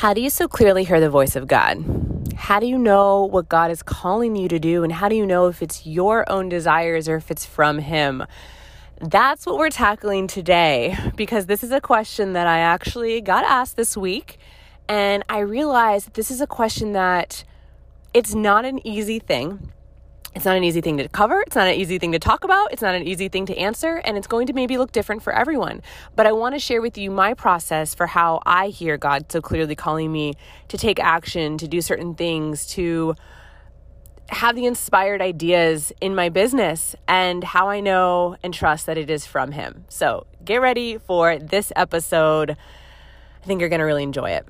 How do you so clearly hear the voice of God? How do you know what God is calling you to do? And how do you know if it's your own desires or if it's from Him? That's what we're tackling today because this is a question that I actually got asked this week. And I realized this is a question that it's not an easy thing it's not an easy thing to cover. It's not an easy thing to talk about. It's not an easy thing to answer. And it's going to maybe look different for everyone. But I want to share with you my process for how I hear God so clearly calling me to take action, to do certain things, to have the inspired ideas in my business, and how I know and trust that it is from Him. So get ready for this episode. I think you're going to really enjoy it.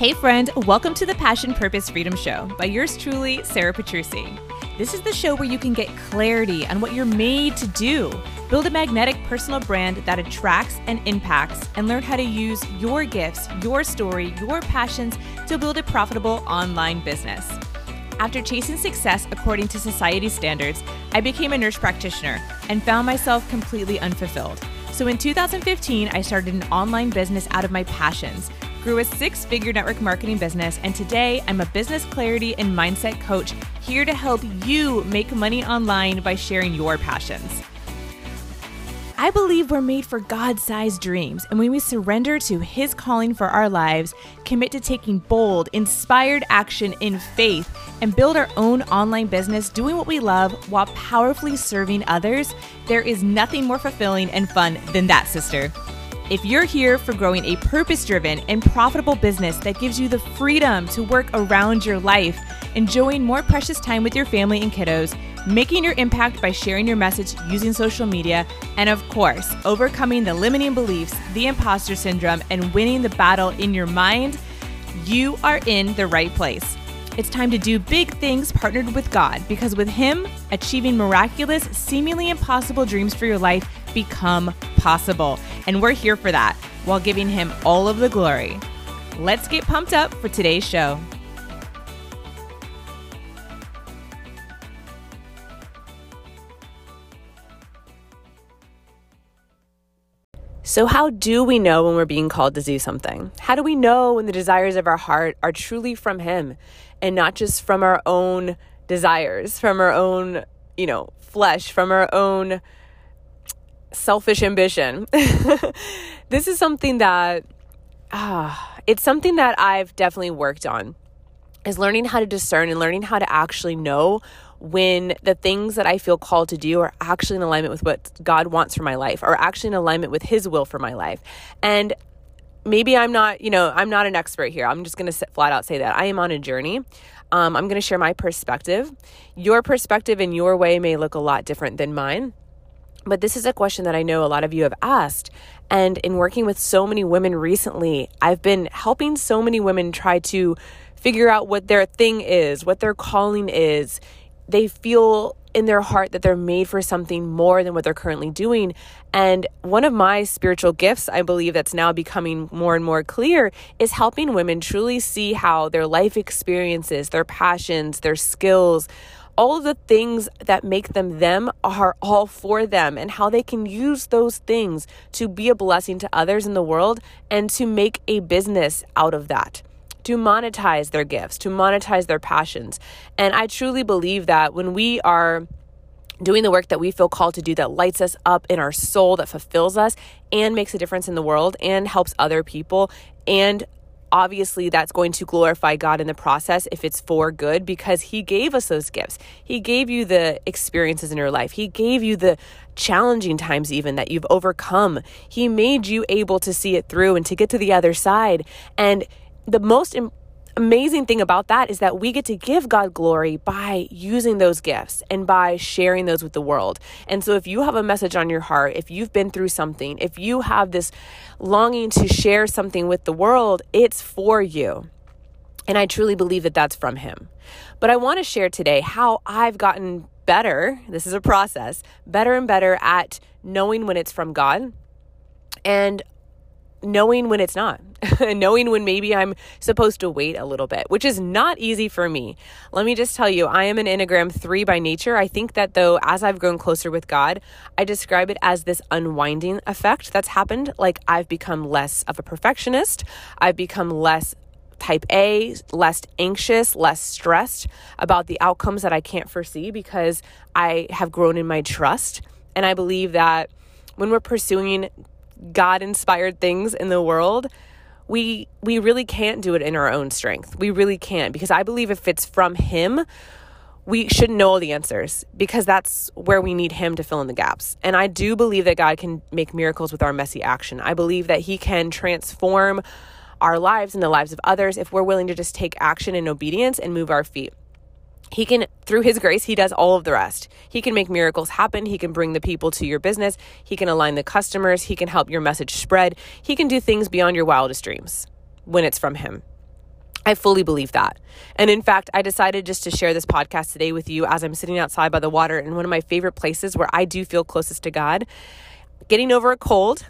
Hey, friend, welcome to the Passion Purpose Freedom Show by yours truly, Sara Petrucci. This is the show where you can get clarity on what you're made to do, build a magnetic personal brand that attracts and impacts, and learn how to use your gifts, your story, your passions to build a profitable online business. After chasing success according to society standards, I became a nurse practitioner and found myself completely unfulfilled. So in 2015, I started an online business out of my passions grew a six figure network marketing business, and today I'm a business clarity and mindset coach here to help you make money online by sharing your passions. I believe we're made for God sized dreams, and when we surrender to His calling for our lives, commit to taking bold, inspired action in faith, and build our own online business doing what we love while powerfully serving others, there is nothing more fulfilling and fun than that, sister. If you're here for growing a purpose driven and profitable business that gives you the freedom to work around your life, enjoying more precious time with your family and kiddos, making your impact by sharing your message using social media, and of course, overcoming the limiting beliefs, the imposter syndrome, and winning the battle in your mind, you are in the right place. It's time to do big things partnered with God because with Him, achieving miraculous, seemingly impossible dreams for your life become possible. And we're here for that while giving Him all of the glory. Let's get pumped up for today's show. So, how do we know when we're being called to do something? How do we know when the desires of our heart are truly from Him and not just from our own desires, from our own, you know, flesh, from our own selfish ambition. this is something that ah, it's something that I've definitely worked on is learning how to discern and learning how to actually know when the things that I feel called to do are actually in alignment with what God wants for my life or actually in alignment with his will for my life. And maybe I'm not, you know, I'm not an expert here. I'm just going to flat out say that I am on a journey. Um, I'm going to share my perspective. Your perspective in your way may look a lot different than mine. But this is a question that I know a lot of you have asked. And in working with so many women recently, I've been helping so many women try to figure out what their thing is, what their calling is. They feel in their heart that they're made for something more than what they're currently doing. And one of my spiritual gifts, I believe, that's now becoming more and more clear is helping women truly see how their life experiences, their passions, their skills, all of the things that make them them are all for them and how they can use those things to be a blessing to others in the world and to make a business out of that to monetize their gifts, to monetize their passions. And I truly believe that when we are doing the work that we feel called to do that lights us up in our soul, that fulfills us and makes a difference in the world and helps other people and obviously that's going to glorify God in the process if it's for good because He gave us those gifts. He gave you the experiences in your life, He gave you the challenging times, even that you've overcome. He made you able to see it through and to get to the other side. And the most amazing thing about that is that we get to give God glory by using those gifts and by sharing those with the world. And so, if you have a message on your heart, if you've been through something, if you have this longing to share something with the world, it's for you. And I truly believe that that's from Him. But I want to share today how I've gotten better. This is a process, better and better at knowing when it's from God and knowing when it's not, knowing when maybe I'm supposed to wait a little bit, which is not easy for me. Let me just tell you, I am an Enneagram 3 by nature. I think that though, as I've grown closer with God, I describe it as this unwinding effect that's happened. Like I've become less of a perfectionist, I've become less type A, less anxious, less stressed about the outcomes that I can't foresee because I have grown in my trust. And I believe that when we're pursuing God inspired things in the world, we we really can't do it in our own strength. We really can't because I believe if it's from him, we should know all the answers because that's where we need him to fill in the gaps. And I do believe that God can make miracles with our messy action. I believe that he can transform our lives and the lives of others if we're willing to just take action in obedience and move our feet. He can, through His grace, He does all of the rest. He can make miracles happen. He can bring the people to your business. He can align the customers. He can help your message spread. He can do things beyond your wildest dreams when it's from Him. I fully believe that. And in fact, I decided just to share this podcast today with you as I'm sitting outside by the water in one of my favorite places where I do feel closest to God. Getting over a cold,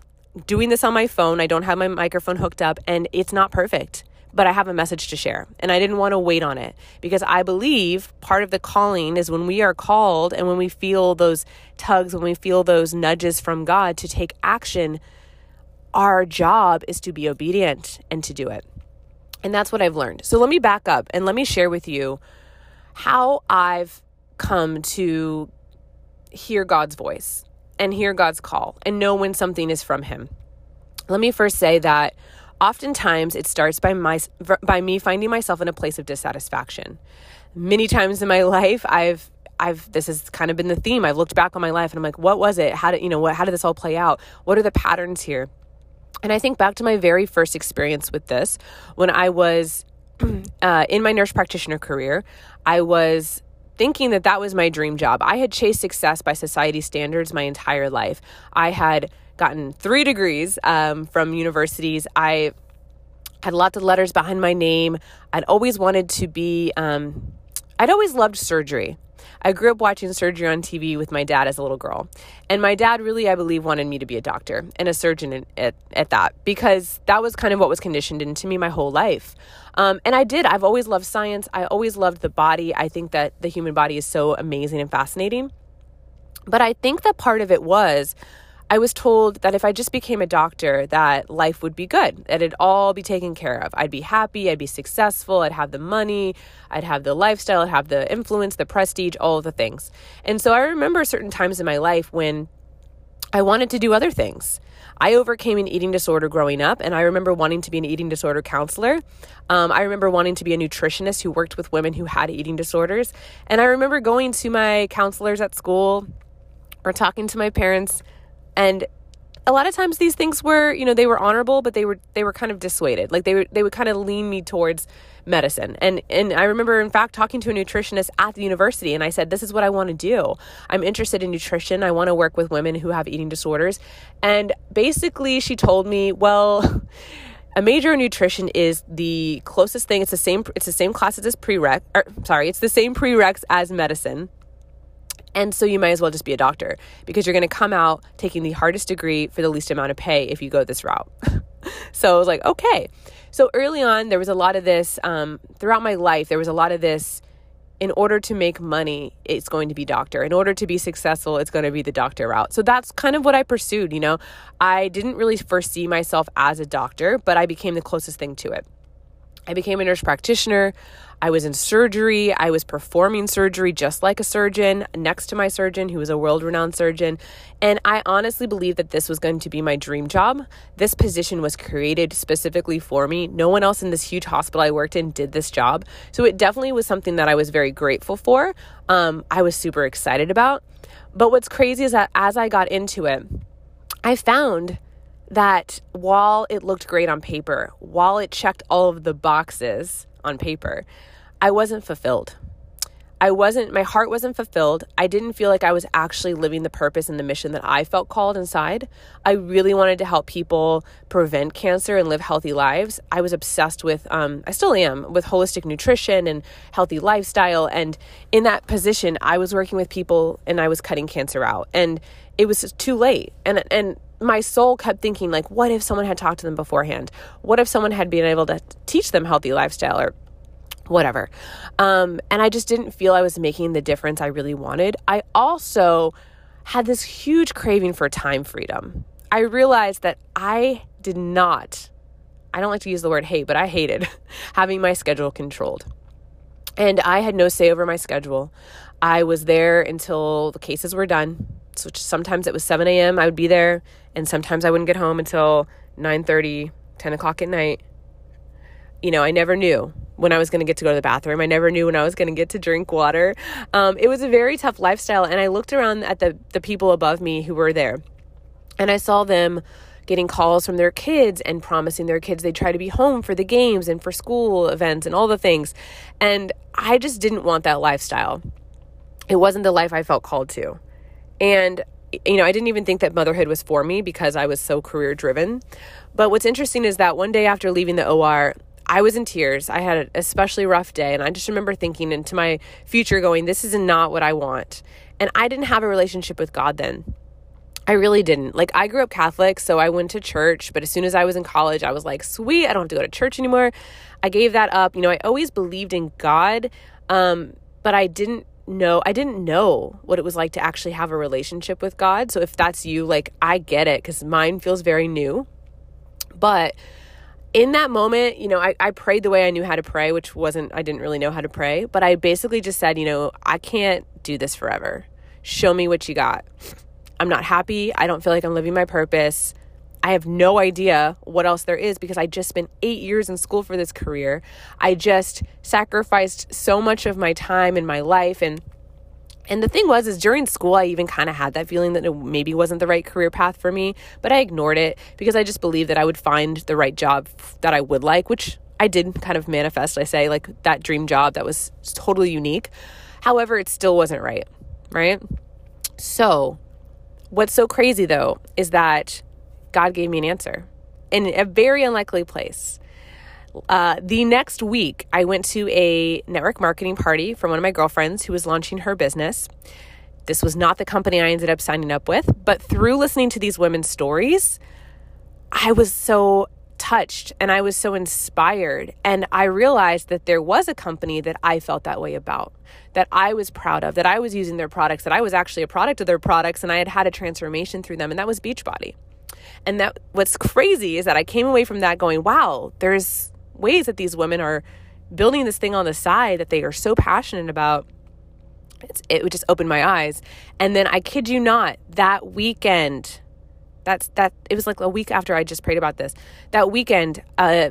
doing this on my phone. I don't have my microphone hooked up, and it's not perfect but I have a message to share. And I didn't want to wait on it because I believe part of the calling is when we are called and when we feel those tugs, when we feel those nudges from God to take action, our job is to be obedient and to do it. And that's what I've learned. So let me back up and let me share with you how I've come to hear God's voice and hear God's call and know when something is from Him. Let me first say that oftentimes it starts by my by me finding myself in a place of dissatisfaction many times in my life i've I've this has kind of been the theme. I've looked back on my life and I'm like, what was it? How did you know what how did this all play out? What are the patterns here? And I think back to my very first experience with this when I was uh, in my nurse practitioner career. I was thinking that that was my dream job. I had chased success by society standards my entire life. I had gotten three degrees um, from universities. I had lots of letters behind my name. I'd always wanted to be, um, I'd always loved surgery. I grew up watching surgery on TV with my dad as a little girl. And my dad really, I believe, wanted me to be a doctor and a surgeon at, at that because that was kind of what was conditioned into me my whole life. Um, and I did. I've always loved science. I always loved the body. I think that the human body is so amazing and fascinating. But I think that part of it was I was told that if I just became a doctor, that life would be good, that it'd all be taken care of. I'd be happy, I'd be successful, I'd have the money, I'd have the lifestyle, I'd have the influence, the prestige, all of the things. And so I remember certain times in my life when I wanted to do other things. I overcame an eating disorder growing up, and I remember wanting to be an eating disorder counselor. Um, I remember wanting to be a nutritionist who worked with women who had eating disorders. And I remember going to my counselors at school or talking to my parents and a lot of times these things were you know they were honorable but they were they were kind of dissuaded. Like they were they would kind of lean me towards medicine. And and i remember in fact talking to a nutritionist at the university and i said this is what i want to do. I'm interested in nutrition. I want to work with women who have eating disorders. And basically she told me well a major in nutrition is the closest thing it's the same it's the same classes as prereq or sorry it's the same prereqs as medicine and so you might as well just be a doctor because you're going to come out taking the hardest degree for the least amount of pay if you go this route. so I was like, okay. So early on, there was a lot of this, um, throughout my life, there was a lot of this. In order to make money, it's going to be doctor. In order to be successful, it's going to be the doctor route. So that's kind of what I pursued. You know, I didn't really foresee myself as a doctor, but I became the closest thing to it. I became a nurse practitioner. I was in surgery. I was performing surgery just like a surgeon next to my surgeon, who was a world renowned surgeon. And I honestly believe that this was going to be my dream job. This position was created specifically for me. No one else in this huge hospital I worked in did this job. So it definitely was something that I was very grateful for. Um, I was super excited about. But what's crazy is that as I got into it, I found that while it looked great on paper, while it checked all of the boxes on paper, I wasn't fulfilled. I wasn't, my heart wasn't fulfilled. I didn't feel like I was actually living the purpose and the mission that I felt called inside. I really wanted to help people prevent cancer and live healthy lives. I was obsessed with, um, I still am, with holistic nutrition and healthy lifestyle. And in that position, I was working with people and I was cutting cancer out. And it was too late. And, and, my soul kept thinking like what if someone had talked to them beforehand? What if someone had been able to teach them healthy lifestyle or whatever? Um, and i just didn't feel i was making the difference i really wanted. I also had this huge craving for time freedom. I realized that i did not i don't like to use the word hate but i hated having my schedule controlled. And i had no say over my schedule. I was there until the cases were done so sometimes it was 7 a.m i would be there and sometimes I wouldn't get home until 9:30, 10 o'clock at night. You know, I never knew when I was going to get to go to the bathroom. I never knew when I was going to get to drink water. Um, it was a very tough lifestyle, and I looked around at the the people above me who were there, and I saw them getting calls from their kids and promising their kids they'd try to be home for the games and for school events and all the things. And I just didn't want that lifestyle. It wasn't the life I felt called to. And you know, I didn't even think that motherhood was for me because I was so career driven. But what's interesting is that one day after leaving the OR, I was in tears. I had an especially rough day. And I just remember thinking into my future, going, this is not what I want. And I didn't have a relationship with God then. I really didn't. Like, I grew up Catholic, so I went to church. But as soon as I was in college, I was like, sweet, I don't have to go to church anymore. I gave that up. You know, I always believed in God, um, but I didn't know I didn't know what it was like to actually have a relationship with God. So if that's you, like I get it because mine feels very new. But in that moment, you know, I, I prayed the way I knew how to pray, which wasn't, I didn't really know how to pray, but I basically just said, you know, I can't do this forever. Show me what you got. I'm not happy. I don't feel like I'm living my purpose. I have no idea what else there is because I just spent eight years in school for this career. I just sacrificed so much of my time and my life and and the thing was is during school I even kind of had that feeling that it maybe wasn't the right career path for me, but I ignored it because I just believed that I would find the right job that I would like, which I did kind of manifest, I say, like that dream job that was totally unique. However, it still wasn't right, right? So, what's so crazy though is that God gave me an answer in a very unlikely place. Uh, the next week, I went to a network marketing party for one of my girlfriends who was launching her business. This was not the company I ended up signing up with, but through listening to these women's stories, I was so touched and I was so inspired. And I realized that there was a company that I felt that way about, that I was proud of, that I was using their products, that I was actually a product of their products, and I had had a transformation through them, and that was Beachbody. And that what's crazy is that I came away from that going, wow, there's ways that these women are building this thing on the side that they are so passionate about. It's, it would just open my eyes. And then I kid you not, that weekend, that's that it was like a week after I just prayed about this. That weekend, uh,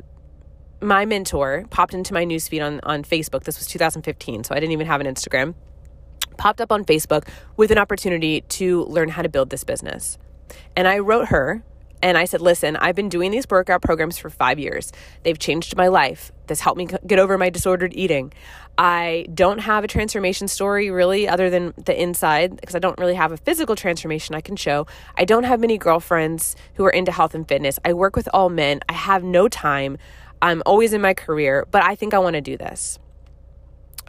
my mentor popped into my newsfeed on on Facebook. This was 2015, so I didn't even have an Instagram. Popped up on Facebook with an opportunity to learn how to build this business. And I wrote her and I said, Listen, I've been doing these workout programs for five years. They've changed my life. This helped me get over my disordered eating. I don't have a transformation story really, other than the inside, because I don't really have a physical transformation I can show. I don't have many girlfriends who are into health and fitness. I work with all men. I have no time. I'm always in my career, but I think I want to do this.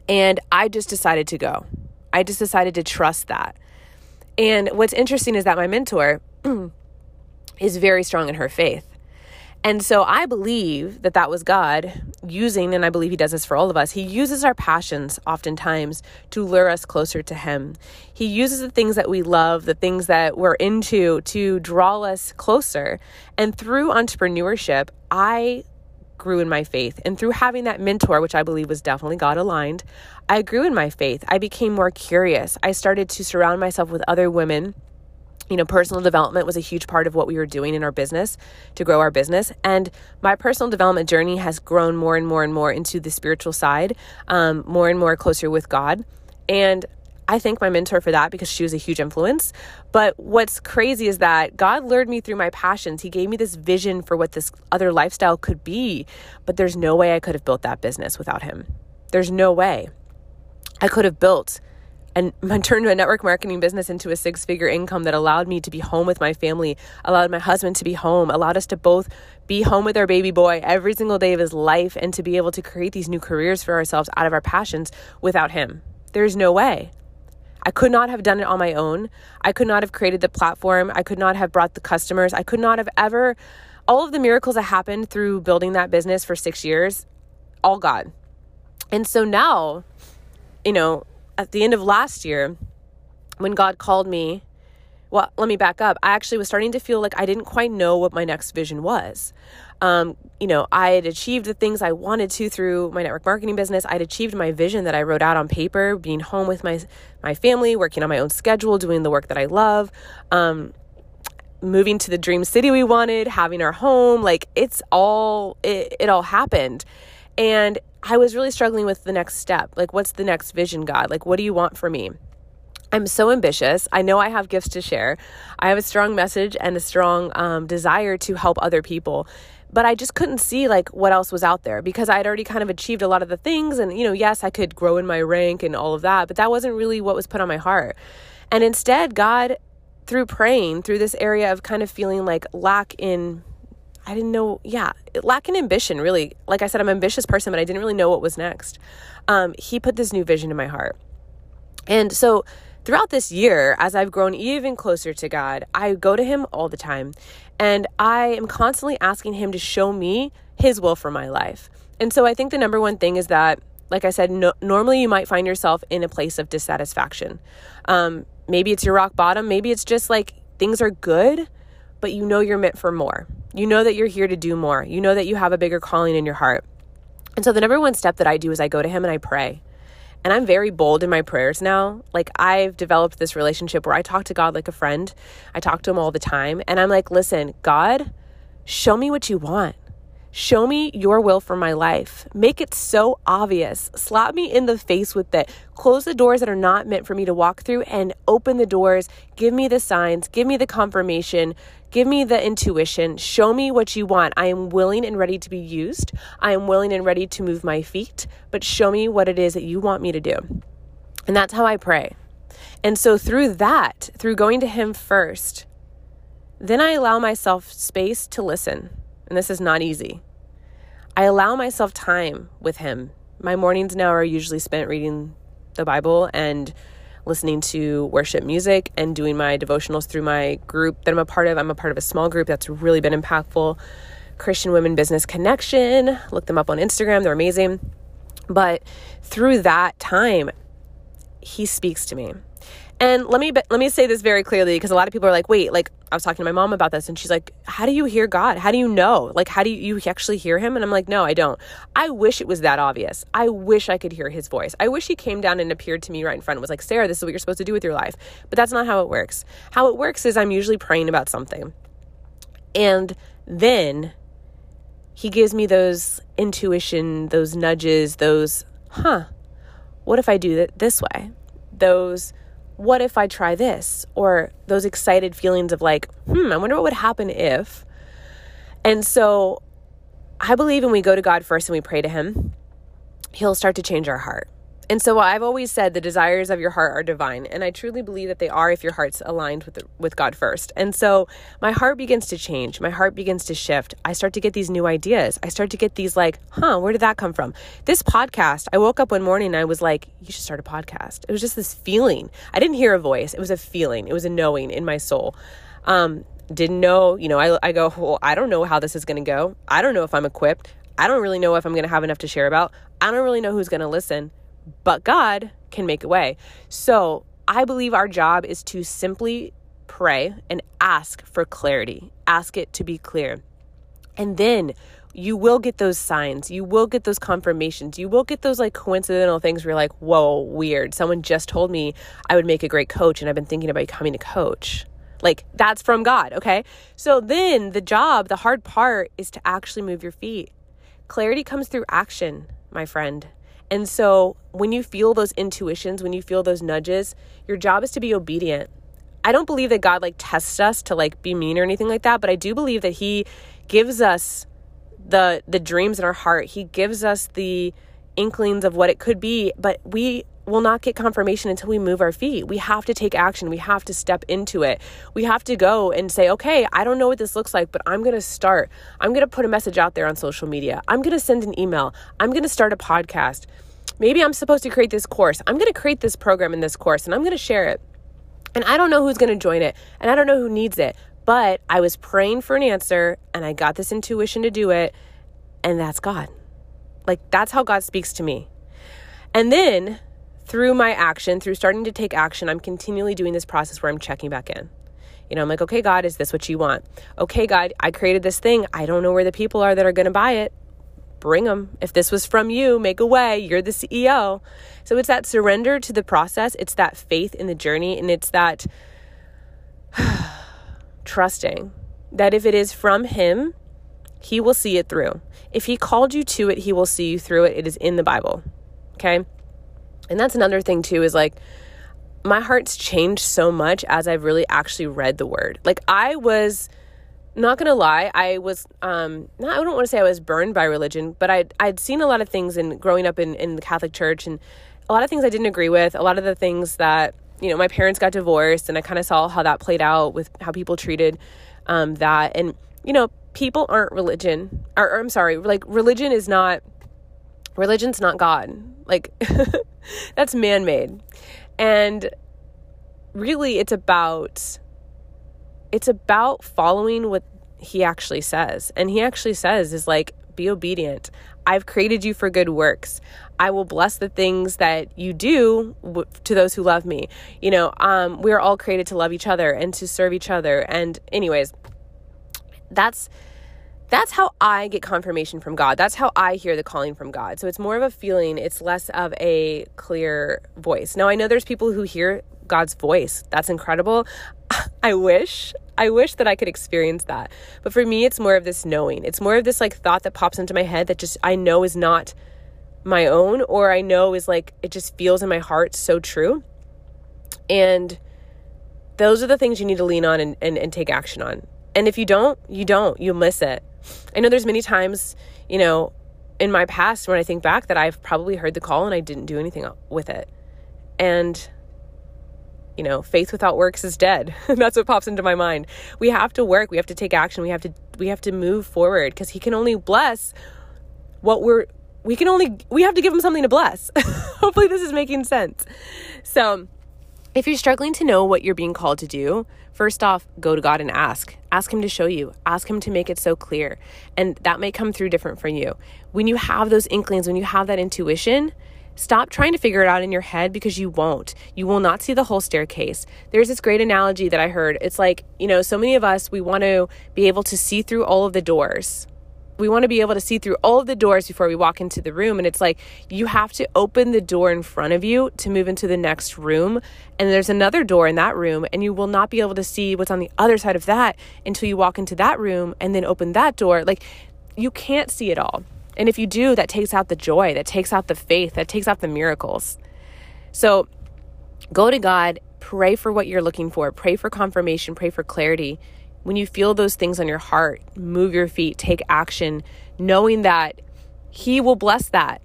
And I just decided to go. I just decided to trust that. And what's interesting is that my mentor, is very strong in her faith. And so I believe that that was God using, and I believe He does this for all of us. He uses our passions oftentimes to lure us closer to Him. He uses the things that we love, the things that we're into to draw us closer. And through entrepreneurship, I grew in my faith. And through having that mentor, which I believe was definitely God aligned, I grew in my faith. I became more curious. I started to surround myself with other women you know, personal development was a huge part of what we were doing in our business to grow our business. And my personal development journey has grown more and more and more into the spiritual side, um, more and more closer with God. And I thank my mentor for that because she was a huge influence. But what's crazy is that God lured me through my passions. He gave me this vision for what this other lifestyle could be. But there's no way I could have built that business without Him. There's no way. I could have built and turned my network marketing business into a six figure income that allowed me to be home with my family, allowed my husband to be home, allowed us to both be home with our baby boy every single day of his life, and to be able to create these new careers for ourselves out of our passions without him. There's no way. I could not have done it on my own. I could not have created the platform. I could not have brought the customers. I could not have ever, all of the miracles that happened through building that business for six years, all God. And so now, you know, at the end of last year, when God called me, well, let me back up. I actually was starting to feel like I didn't quite know what my next vision was. Um, you know, I had achieved the things I wanted to through my network marketing business. I'd achieved my vision that I wrote out on paper, being home with my my family, working on my own schedule, doing the work that I love. Um, moving to the dream city we wanted, having our home, like it's all it, it all happened. And I was really struggling with the next step. Like what's the next vision, God? Like what do you want for me? I'm so ambitious. I know I have gifts to share. I have a strong message and a strong um, desire to help other people but I just couldn't see like what else was out there because I had already kind of achieved a lot of the things and you know yes I could grow in my rank and all of that but that wasn't really what was put on my heart and instead God through praying through this area of kind of feeling like lack in I didn't know yeah lack in ambition really. Like I said I'm an ambitious person but I didn't really know what was next. Um, he put this new vision in my heart. And so throughout this year, as I've grown even closer to God, I go to Him all the time. And I am constantly asking Him to show me His will for my life. And so I think the number one thing is that, like I said, no, normally you might find yourself in a place of dissatisfaction. Um, maybe it's your rock bottom, maybe it's just like things are good, but you know you're meant for more. You know that you're here to do more. You know that you have a bigger calling in your heart. And so the number one step that I do is I go to Him and I pray. And I'm very bold in my prayers now. Like, I've developed this relationship where I talk to God like a friend. I talk to Him all the time. And I'm like, listen, God, show me what you want. Show me your will for my life. Make it so obvious. Slap me in the face with it. Close the doors that are not meant for me to walk through and open the doors. Give me the signs. Give me the confirmation. Give me the intuition. Show me what you want. I am willing and ready to be used. I am willing and ready to move my feet, but show me what it is that you want me to do. And that's how I pray. And so through that, through going to Him first, then I allow myself space to listen and this is not easy. I allow myself time with Him. My mornings now are usually spent reading the Bible and listening to worship music and doing my devotionals through my group that I'm a part of. I'm a part of a small group that's really been impactful. Christian Women Business Connection. Look them up on Instagram, they're amazing. But through that time, he speaks to me. And let me let me say this very clearly because a lot of people are like, "Wait, like I was talking to my mom about this and she's like, "How do you hear God? How do you know? Like how do you, you actually hear him?" And I'm like, "No, I don't. I wish it was that obvious. I wish I could hear his voice. I wish he came down and appeared to me right in front and was like, "Sara, this is what you're supposed to do with your life." But that's not how it works. How it works is I'm usually praying about something. And then he gives me those intuition, those nudges, those, "Huh. What if I do it this way?" Those what if I try this? Or those excited feelings of like, hmm, I wonder what would happen if. And so I believe when we go to God first and we pray to Him, He'll start to change our heart. And so I've always said the desires of your heart are divine, and I truly believe that they are if your heart's aligned with the, with God first. And so my heart begins to change, my heart begins to shift. I start to get these new ideas. I start to get these like, huh, where did that come from? This podcast, I woke up one morning and I was like, you should start a podcast. It was just this feeling. I didn't hear a voice. It was a feeling. It was a knowing in my soul. Um, didn't know, you know, I, I go, well, I don't know how this is going to go. I don't know if I'm equipped. I don't really know if I'm going to have enough to share about. I don't really know who's going to listen but God can make a way. So I believe our job is to simply pray and ask for clarity, ask it to be clear. And then you will get those signs. You will get those confirmations. You will get those like coincidental things where you're like, whoa, weird. Someone just told me I would make a great coach and I've been thinking about becoming a coach. Like that's from God, okay? So then the job, the hard part is to actually move your feet. Clarity comes through action, my friend. And so when you feel those intuitions, when you feel those nudges, your job is to be obedient. I don't believe that God like tests us to like be mean or anything like that, but I do believe that he gives us the the dreams in our heart. He gives us the inklings of what it could be, but we will not get confirmation until we move our feet. We have to take action. We have to step into it. We have to go and say, okay, I don't know what this looks like, but I'm going to start. I'm going to put a message out there on social media. I'm going to send an email. I'm going to start a podcast maybe I'm supposed to create this course. I'm going to create this program in this course and I'm going to share it. And I don't know who's going to join it and I don't know who needs it. But I was praying for an answer and I got this intuition to do it. And that's God. Like, that's how God speaks to me. And then through my action, through starting to take action, I'm continually doing this process where I'm checking back in. You know, I'm like, okay, God, is this what you want? Okay, God, I created this thing. I don't know where the people are that are going to buy it. Bring them. If this was from you, make a way. You're the CEO. So it's that surrender to the process, it's that faith in the journey, and it's that trusting that if it is from Him, He will see it through. If He called you to it, He will see you through it. It is in the Bible. Okay. And that's another thing, too, is like, my heart's changed so much as I've really actually read the word. Like I was not gonna lie, I was um not, I don't want to say I was burned by religion, but I'd I'd seen a lot of things in growing up in, in the Catholic Church and a lot of things I didn't agree with, a lot of the things that, you know, my parents got divorced and I kind of saw how that played out with how people treated um that and you know, people aren't religion or, or I'm sorry, like religion is not religion's not God. Like that's man-made. And really it's about it's about following what he actually says. And he actually says is like be obedient. I've created you for good works. I will bless the things that you do w- to those who love me. You know, um, we're all created to love each other and to serve each other. And, anyways, that's that's how I get confirmation from God. That's how I hear the calling from God. So it's more of a feeling, it's less of a clear voice. Now, I know there's people who hear God's voice. That's incredible. I wish. I wish that I could experience that. But for me, it's more of this knowing. It's more of this like thought that pops into my head that just I know is not my own, or I know is like it just feels in my heart so true. And those are the things you need to lean on and, and, and take action on. And if you don't, you don't. You'll miss it. I know there's many times, you know, in my past when I think back that I've probably heard the call and I didn't do anything with it. And you know, faith without works is dead. That's what pops into my mind. We have to work, we have to take action, we have to we have to move forward because he can only bless what we're we can only we have to give him something to bless. Hopefully this is making sense. So, if you're struggling to know what you're being called to do, first off, go to God and ask. Ask Him to show you, ask Him to make it so clear. And that may come through different for you. When you have those inklings, when you have that intuition, Stop trying to figure it out in your head because you won't. You will not see the whole staircase. There's this great analogy that I heard. It's like, you know, so many of us, we want to be able to see through all of the doors we want to be able to see through all of the doors before we walk into the room. And it's like you have to open the door in front of you to move into the next room. And there's another door in that room, and you will not be able to see what's on the other side of that until you walk into that room and then open that door. Like you can't see it all. And if you do, that takes out the joy, that takes out the faith, that takes out the miracles. So go to God, pray for what you're looking for, pray for confirmation, pray for clarity when you feel those things on your heart, move your feet, take action, knowing that He will bless that.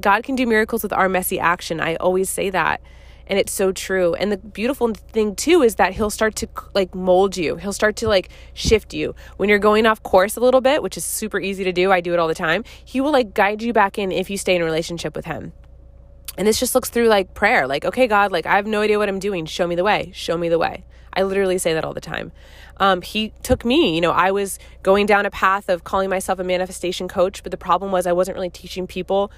God can do miracles with our messy action. I always say that. And it's so true. And the beautiful thing too is that he'll start to like mold you. He'll start to like shift you. When you're going off course a little bit, which is super easy to do, I do it all the time, he will like guide you back in if you stay in a relationship with him. And this just looks through like prayer. Like, okay, God, like I have no idea what I'm doing. Show me the way. Show me the way. I literally say that all the time. Um, he took me, you know, I was going down a path of calling myself a manifestation coach, but the problem was I wasn't really teaching people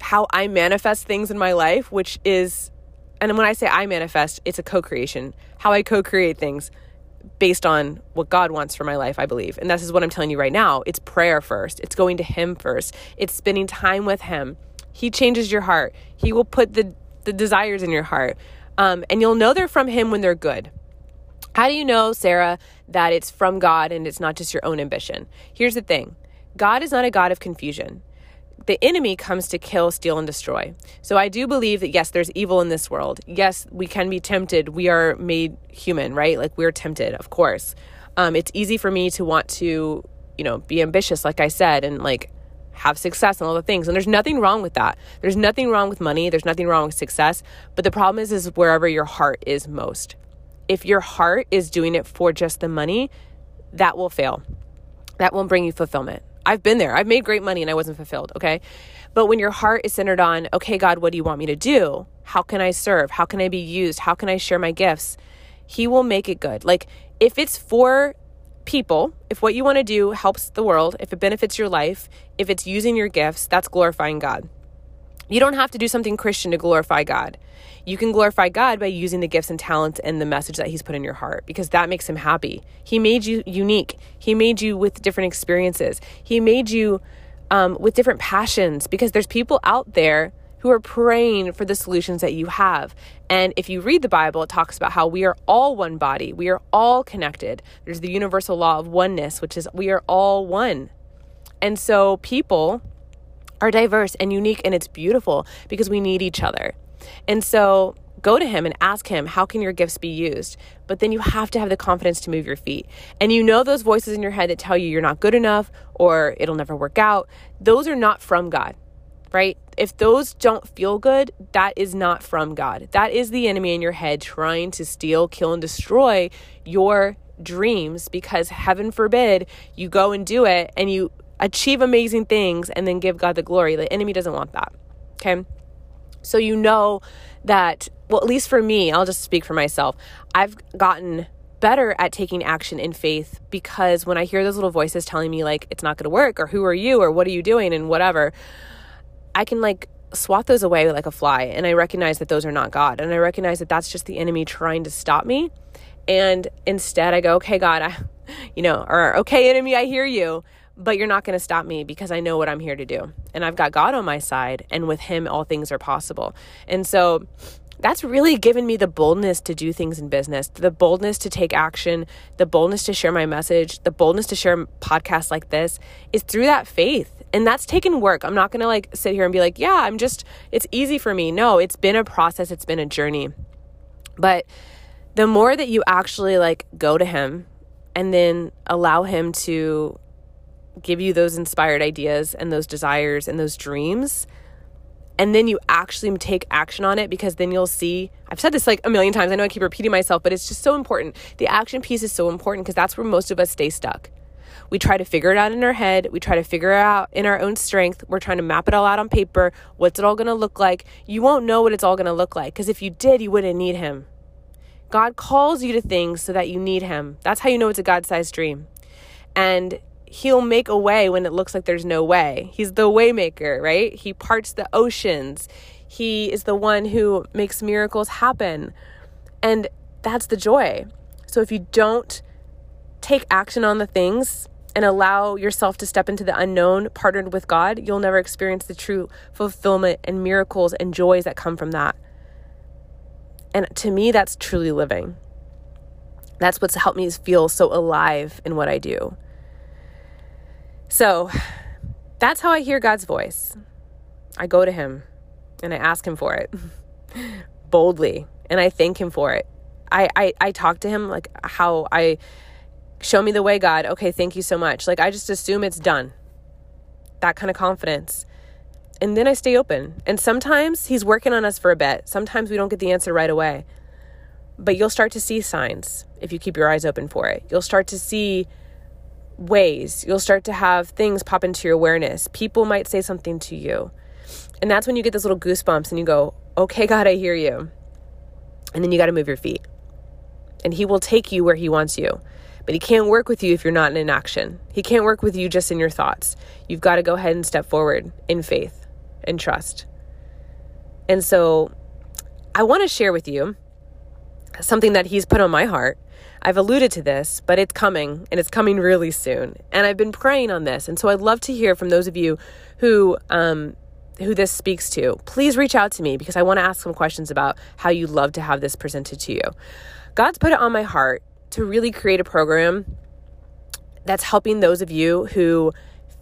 how I manifest things in my life, which is, and when I say I manifest, it's a co creation, how I co create things based on what God wants for my life, I believe. And this is what I'm telling you right now. It's prayer first, it's going to Him first, it's spending time with Him. He changes your heart, He will put the, the desires in your heart. Um, and you'll know they're from Him when they're good. How do you know, Sara, that it's from God and it's not just your own ambition? Here's the thing God is not a God of confusion. The enemy comes to kill, steal, and destroy. So I do believe that yes, there's evil in this world. Yes, we can be tempted. We are made human, right? Like we're tempted, of course. Um, it's easy for me to want to, you know, be ambitious, like I said, and like have success and all the things. And there's nothing wrong with that. There's nothing wrong with money. There's nothing wrong with success. But the problem is, is wherever your heart is most. If your heart is doing it for just the money, that will fail. That won't bring you fulfillment. I've been there. I've made great money and I wasn't fulfilled, okay? But when your heart is centered on, okay, God, what do you want me to do? How can I serve? How can I be used? How can I share my gifts? He will make it good. Like if it's for people, if what you want to do helps the world, if it benefits your life, if it's using your gifts, that's glorifying God. You don't have to do something Christian to glorify God. You can glorify God by using the gifts and talents and the message that He's put in your heart because that makes Him happy. He made you unique, He made you with different experiences, He made you um, with different passions because there's people out there who are praying for the solutions that you have. And if you read the Bible, it talks about how we are all one body, we are all connected. There's the universal law of oneness, which is we are all one. And so people are diverse and unique, and it's beautiful because we need each other. And so go to him and ask him, How can your gifts be used? But then you have to have the confidence to move your feet. And you know those voices in your head that tell you you're not good enough or it'll never work out. Those are not from God, right? If those don't feel good, that is not from God. That is the enemy in your head trying to steal, kill, and destroy your dreams because heaven forbid you go and do it and you achieve amazing things and then give God the glory. The enemy doesn't want that. Okay. So you know that, well, at least for me, I'll just speak for myself. I've gotten better at taking action in faith because when I hear those little voices telling me, like, it's not going to work, or who are you, or what are you doing, and whatever, I can like swat those away like a fly. And I recognize that those are not God. And I recognize that that's just the enemy trying to stop me. And instead, I go, okay, God, I, you know, or okay, enemy, I hear you but you're not going to stop me because I know what I'm here to do. And I've got God on my side, and with Him, all things are possible. And so that's really given me the boldness to do things in business, the boldness to take action, the boldness to share my message, the boldness to share podcasts like this is through that faith. And that's taken work. I'm not going to like sit here and be like, yeah, I'm just, it's easy for me. No, it's been a process, it's been a journey. But the more that you actually like go to Him and then allow Him to give you those inspired ideas and those desires and those dreams and then you actually take action on it because then you'll see I've said this like a million times I know I keep repeating myself but it's just so important the action piece is so important because that's where most of us stay stuck we try to figure it out in our head we try to figure it out in our own strength we're trying to map it all out on paper what's it all going to look like you won't know what it's all going to look like because if you did you wouldn't need him God calls you to things so that you need him that's how you know it's a God-sized dream and he'll make a way when it looks like there's no way. He's the waymaker, right? He parts the oceans. He is the one who makes miracles happen. And that's the joy. So if you don't take action on the things and allow yourself to step into the unknown partnered with God, you'll never experience the true fulfillment and miracles and joys that come from that. And to me, that's truly living. That's what's helped me feel so alive in what I do. So that's how I hear God's voice. I go to Him and I ask Him for it boldly and I thank Him for it. I, I, I talk to Him like how I show me the way, God. Okay, thank you so much. Like I just assume it's done. That kind of confidence. And then I stay open. And sometimes He's working on us for a bit. Sometimes we don't get the answer right away. But you'll start to see signs if you keep your eyes open for it. You'll start to see ways. You'll start to have things pop into your awareness. People might say something to you. And that's when you get those little goosebumps and you go, okay, God, I hear you. And then you got to move your feet. And He will take you where He wants you. But He can't work with you if you're not in action. He can't work with you just in your thoughts. You've got to go ahead and step forward in faith and trust. And so I want to share with you something that He's put on my heart I've alluded to this, but it's coming and it's coming really soon. And I've been praying on this. And so I'd love to hear from those of you who, um, who this speaks to. Please reach out to me because I want to ask some questions about how you'd love to have this presented to you. God's put it on my heart to really create a program that's helping those of you who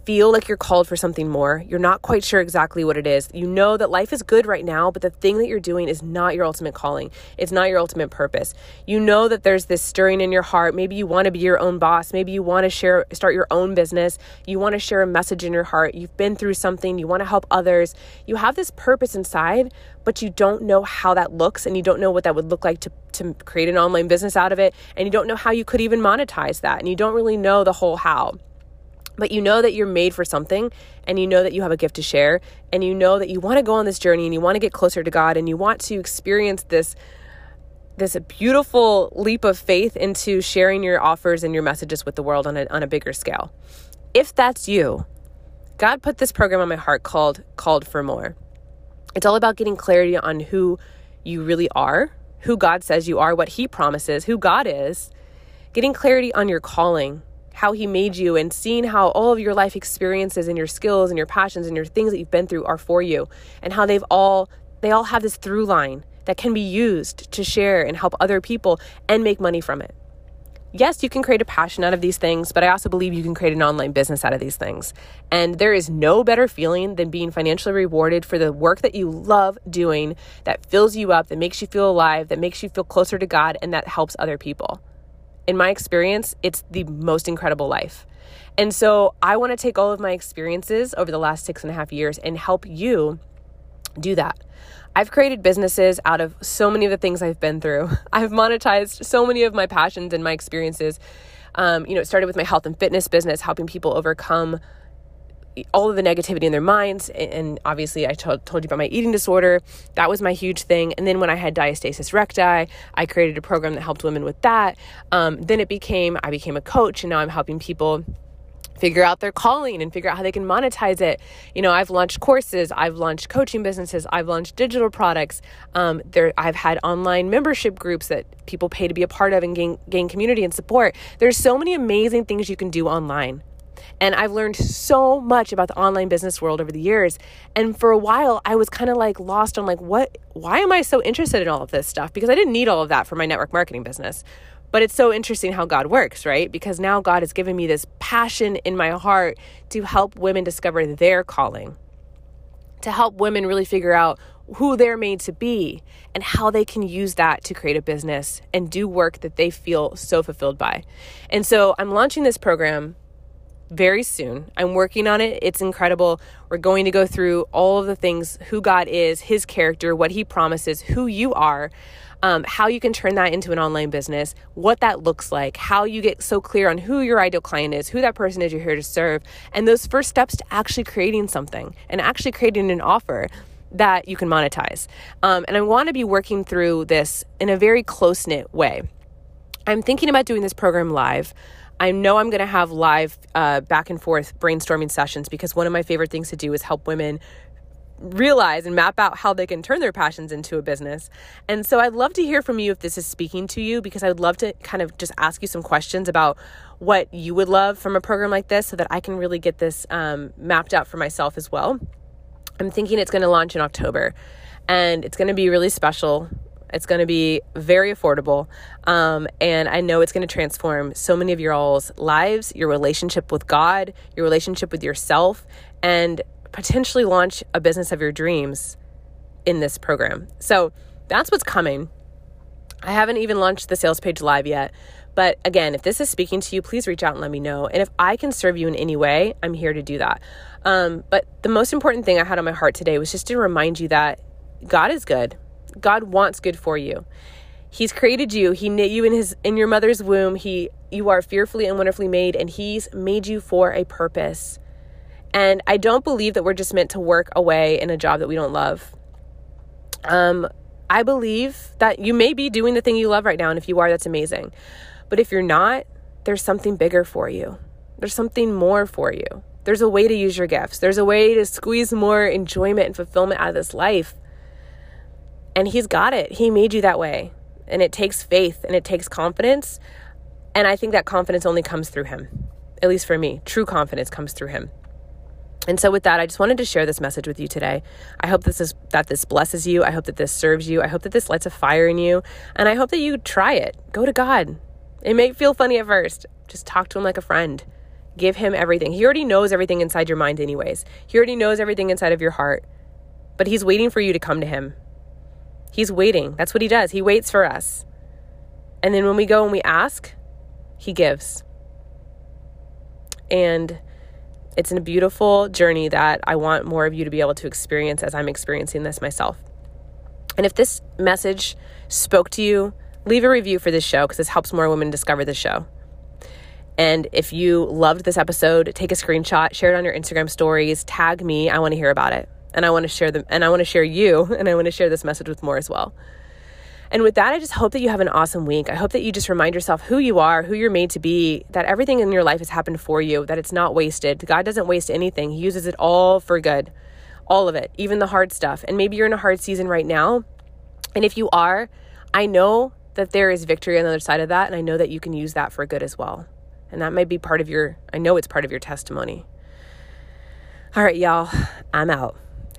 feel like you're called for something more. You're not quite sure exactly what it is. You know that life is good right now, but the thing that you're doing is not your ultimate calling. It's not your ultimate purpose. You know that there's this stirring in your heart. Maybe you want to be your own boss. Maybe you want to share start your own business. You want to share a message in your heart. You've been through something. You want to help others. You have this purpose inside, but you don't know how that looks and you don't know what that would look like to to create an online business out of it, and you don't know how you could even monetize that, and you don't really know the whole how but you know that you're made for something and you know that you have a gift to share and you know that you want to go on this journey and you want to get closer to God and you want to experience this this beautiful leap of faith into sharing your offers and your messages with the world on a, on a bigger scale. If that's you, God put this program on my heart called Called for More. It's all about getting clarity on who you really are, who God says you are, what He promises, who God is, getting clarity on your calling, how he made you and seeing how all of your life experiences and your skills and your passions and your things that you've been through are for you and how they've all they all have this through line that can be used to share and help other people and make money from it. Yes, you can create a passion out of these things, but I also believe you can create an online business out of these things. And there is no better feeling than being financially rewarded for the work that you love doing, that fills you up, that makes you feel alive, that makes you feel closer to God, and that helps other people in my experience, it's the most incredible life. And so I want to take all of my experiences over the last six and a half years and help you do that. I've created businesses out of so many of the things I've been through. I've monetized so many of my passions and my experiences. Um, you know, it started with my health and fitness business, helping people overcome all of the negativity in their minds. And obviously, I told, told you about my eating disorder. That was my huge thing. And then when I had diastasis recti, I created a program that helped women with that. Um, then it became, I became a coach, and now I'm helping people figure out their calling and figure out how they can monetize it. You know, I've launched courses, I've launched coaching businesses, I've launched digital products. Um, there, I've had online membership groups that people pay to be a part of and gain gain community and support. There's so many amazing things you can do online. And I've learned so much about the online business world over the years. And for a while, I was kind of like lost on like, what, why am I so interested in all of this stuff? Because I didn't need all of that for my network marketing business. But it's so interesting how God works, right? Because now God has given me this passion in my heart to help women discover their calling, to help women really figure out who they're made to be and how they can use that to create a business and do work that they feel so fulfilled by. And so I'm launching this program very soon. I'm working on it. It's incredible. We're going to go through all of the things who God is, His character, what He promises, who you are, um, how you can turn that into an online business, what that looks like, how you get so clear on who your ideal client is, who that person is you're here to serve, and those first steps to actually creating something and actually creating an offer that you can monetize. Um, and I want to be working through this in a very close knit way. I'm thinking about doing this program live. I know I'm going to have live uh, back and forth brainstorming sessions because one of my favorite things to do is help women realize and map out how they can turn their passions into a business. And so I'd love to hear from you if this is speaking to you because I'd love to kind of just ask you some questions about what you would love from a program like this so that I can really get this um, mapped out for myself as well. I'm thinking it's going to launch in October and it's going to be really special. It's going to be very affordable. Um, and I know it's going to transform so many of your all's lives, your relationship with God, your relationship with yourself, and potentially launch a business of your dreams in this program. So that's what's coming. I haven't even launched the sales page live yet. But again, if this is speaking to you, please reach out and let me know. And if I can serve you in any way, I'm here to do that. Um, but the most important thing I had on my heart today was just to remind you that God is good. God wants good for you. He's created you. He knit you in his in your mother's womb. He you are fearfully and wonderfully made and he's made you for a purpose. And I don't believe that we're just meant to work away in a job that we don't love. Um I believe that you may be doing the thing you love right now and if you are that's amazing. But if you're not, there's something bigger for you. There's something more for you. There's a way to use your gifts. There's a way to squeeze more enjoyment and fulfillment out of this life. And he's got it. He made you that way. And it takes faith and it takes confidence. And I think that confidence only comes through him. At least for me, true confidence comes through him. And so with that, I just wanted to share this message with you today. I hope this is that this blesses you. I hope that this serves you. I hope that this lights a fire in you. And I hope that you try it. Go to God. It may feel funny at first. Just talk to him like a friend. Give him everything. He already knows everything inside your mind anyways. He already knows everything inside of your heart. But he's waiting for you to come to him. He's waiting. That's what he does. He waits for us. And then when we go and we ask, he gives. And it's a beautiful journey that I want more of you to be able to experience as I'm experiencing this myself. And if this message spoke to you, leave a review for this show because this helps more women discover the show. And if you loved this episode, take a screenshot, share it on your Instagram stories, tag me. I want to hear about it. And I want to share them and I want to share you and I want to share this message with more as well. And with that, I just hope that you have an awesome week. I hope that you just remind yourself who you are, who you're made to be, that everything in your life has happened for you, that it's not wasted. God doesn't waste anything, He uses it all for good, all of it, even the hard stuff. And maybe you're in a hard season right now. And if you are, I know that there is victory on the other side of that. And I know that you can use that for good as well. And that might be part of your, I know it's part of your testimony. All right, y'all, I'm out.